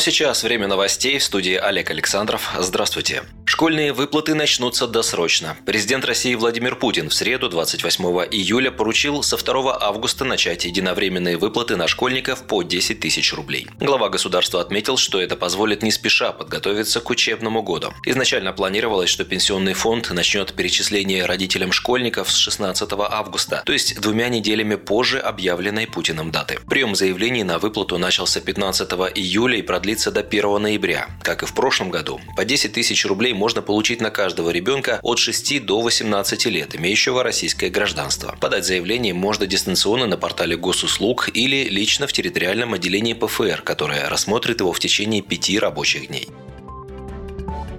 Ну а сейчас время новостей в студии Олег Александров. Здравствуйте. Школьные выплаты начнутся досрочно. Президент России Владимир Путин в среду 28 июля поручил со 2 августа начать единовременные выплаты на школьников по 10 тысяч рублей. Глава государства отметил, что это позволит не спеша подготовиться к учебному году. Изначально планировалось, что пенсионный фонд начнет перечисление родителям школьников с 16 августа, то есть двумя неделями позже объявленной Путиным даты. Прием заявлений на выплату начался 15 июля и продлится до 1 ноября. Как и в прошлом году, по 10 тысяч рублей можно получить на каждого ребенка от 6 до 18 лет, имеющего российское гражданство. Подать заявление можно дистанционно на портале госуслуг или лично в территориальном отделении ПФР, которое рассмотрит его в течение пяти рабочих дней.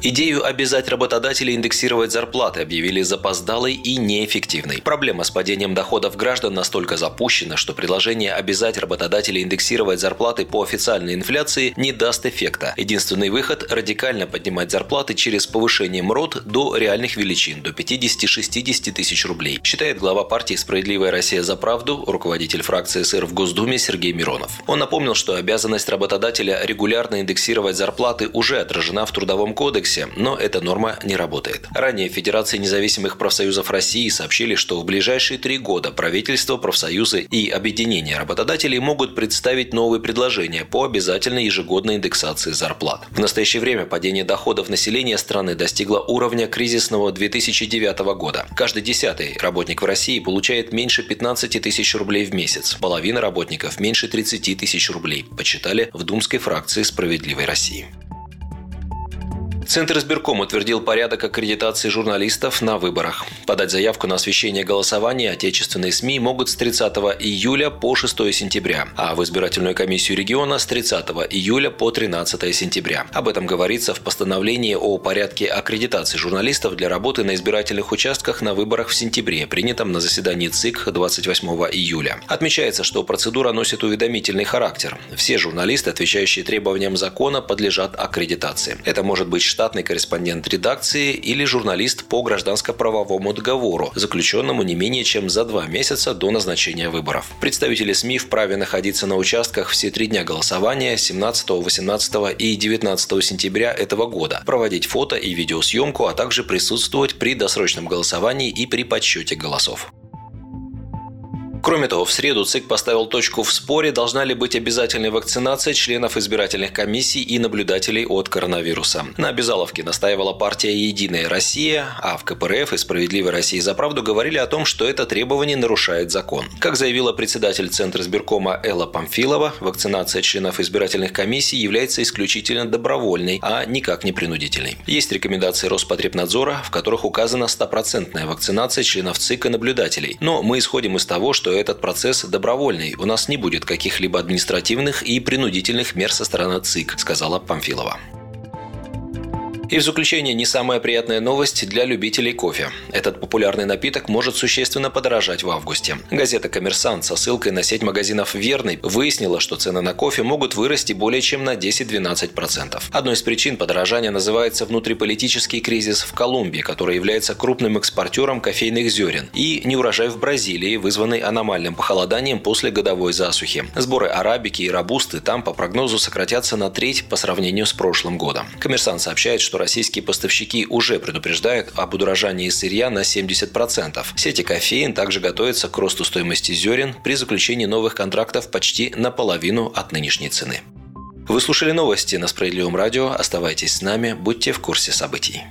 Идею обязать работодателей индексировать зарплаты объявили запоздалой и неэффективной. Проблема с падением доходов граждан настолько запущена, что предложение обязать работодателей индексировать зарплаты по официальной инфляции не даст эффекта. Единственный выход – радикально поднимать зарплаты через повышение МРОД до реальных величин, до 50-60 тысяч рублей, считает глава партии «Справедливая Россия за правду», руководитель фракции СР в Госдуме Сергей Миронов. Он напомнил, что обязанность работодателя регулярно индексировать зарплаты уже отражена в Трудовом кодексе, кодексе, но эта норма не работает. Ранее Федерации независимых профсоюзов России сообщили, что в ближайшие три года правительство, профсоюзы и объединения работодателей могут представить новые предложения по обязательной ежегодной индексации зарплат. В настоящее время падение доходов населения страны достигло уровня кризисного 2009 года. Каждый десятый работник в России получает меньше 15 тысяч рублей в месяц. Половина работников меньше 30 тысяч рублей, почитали в Думской фракции «Справедливой России». Центр избирком утвердил порядок аккредитации журналистов на выборах. Подать заявку на освещение голосования отечественные СМИ могут с 30 июля по 6 сентября, а в избирательную комиссию региона с 30 июля по 13 сентября. Об этом говорится в постановлении о порядке аккредитации журналистов для работы на избирательных участках на выборах в сентябре, принятом на заседании ЦИК 28 июля. Отмечается, что процедура носит уведомительный характер. Все журналисты, отвечающие требованиям закона, подлежат аккредитации. Это может быть штат штатный корреспондент редакции или журналист по гражданско-правовому договору, заключенному не менее чем за два месяца до назначения выборов. Представители СМИ вправе находиться на участках все три дня голосования 17, 18 и 19 сентября этого года, проводить фото и видеосъемку, а также присутствовать при досрочном голосовании и при подсчете голосов. Кроме того, в среду ЦИК поставил точку в споре, должна ли быть обязательной вакцинация членов избирательных комиссий и наблюдателей от коронавируса. На обязаловке настаивала партия «Единая Россия», а в КПРФ и «Справедливой России за правду» говорили о том, что это требование нарушает закон. Как заявила председатель Центра избиркома Элла Памфилова, вакцинация членов избирательных комиссий является исключительно добровольной, а никак не принудительной. Есть рекомендации Роспотребнадзора, в которых указана стопроцентная вакцинация членов ЦИК и наблюдателей. Но мы исходим из того, что этот процесс добровольный. У нас не будет каких-либо административных и принудительных мер со стороны ЦИК, сказала Памфилова. И в заключение не самая приятная новость для любителей кофе. Этот популярный напиток может существенно подорожать в августе. Газета «Коммерсант» со ссылкой на сеть магазинов «Верный» выяснила, что цены на кофе могут вырасти более чем на 10-12%. Одной из причин подорожания называется внутриполитический кризис в Колумбии, который является крупным экспортером кофейных зерен, и неурожай в Бразилии, вызванный аномальным похолоданием после годовой засухи. Сборы арабики и рабусты там по прогнозу сократятся на треть по сравнению с прошлым годом. Коммерсант сообщает, что российские поставщики уже предупреждают об удорожании сырья на 70%. Сети кофеин также готовятся к росту стоимости зерен при заключении новых контрактов почти наполовину от нынешней цены. Вы слушали новости на Справедливом радио. Оставайтесь с нами, будьте в курсе событий.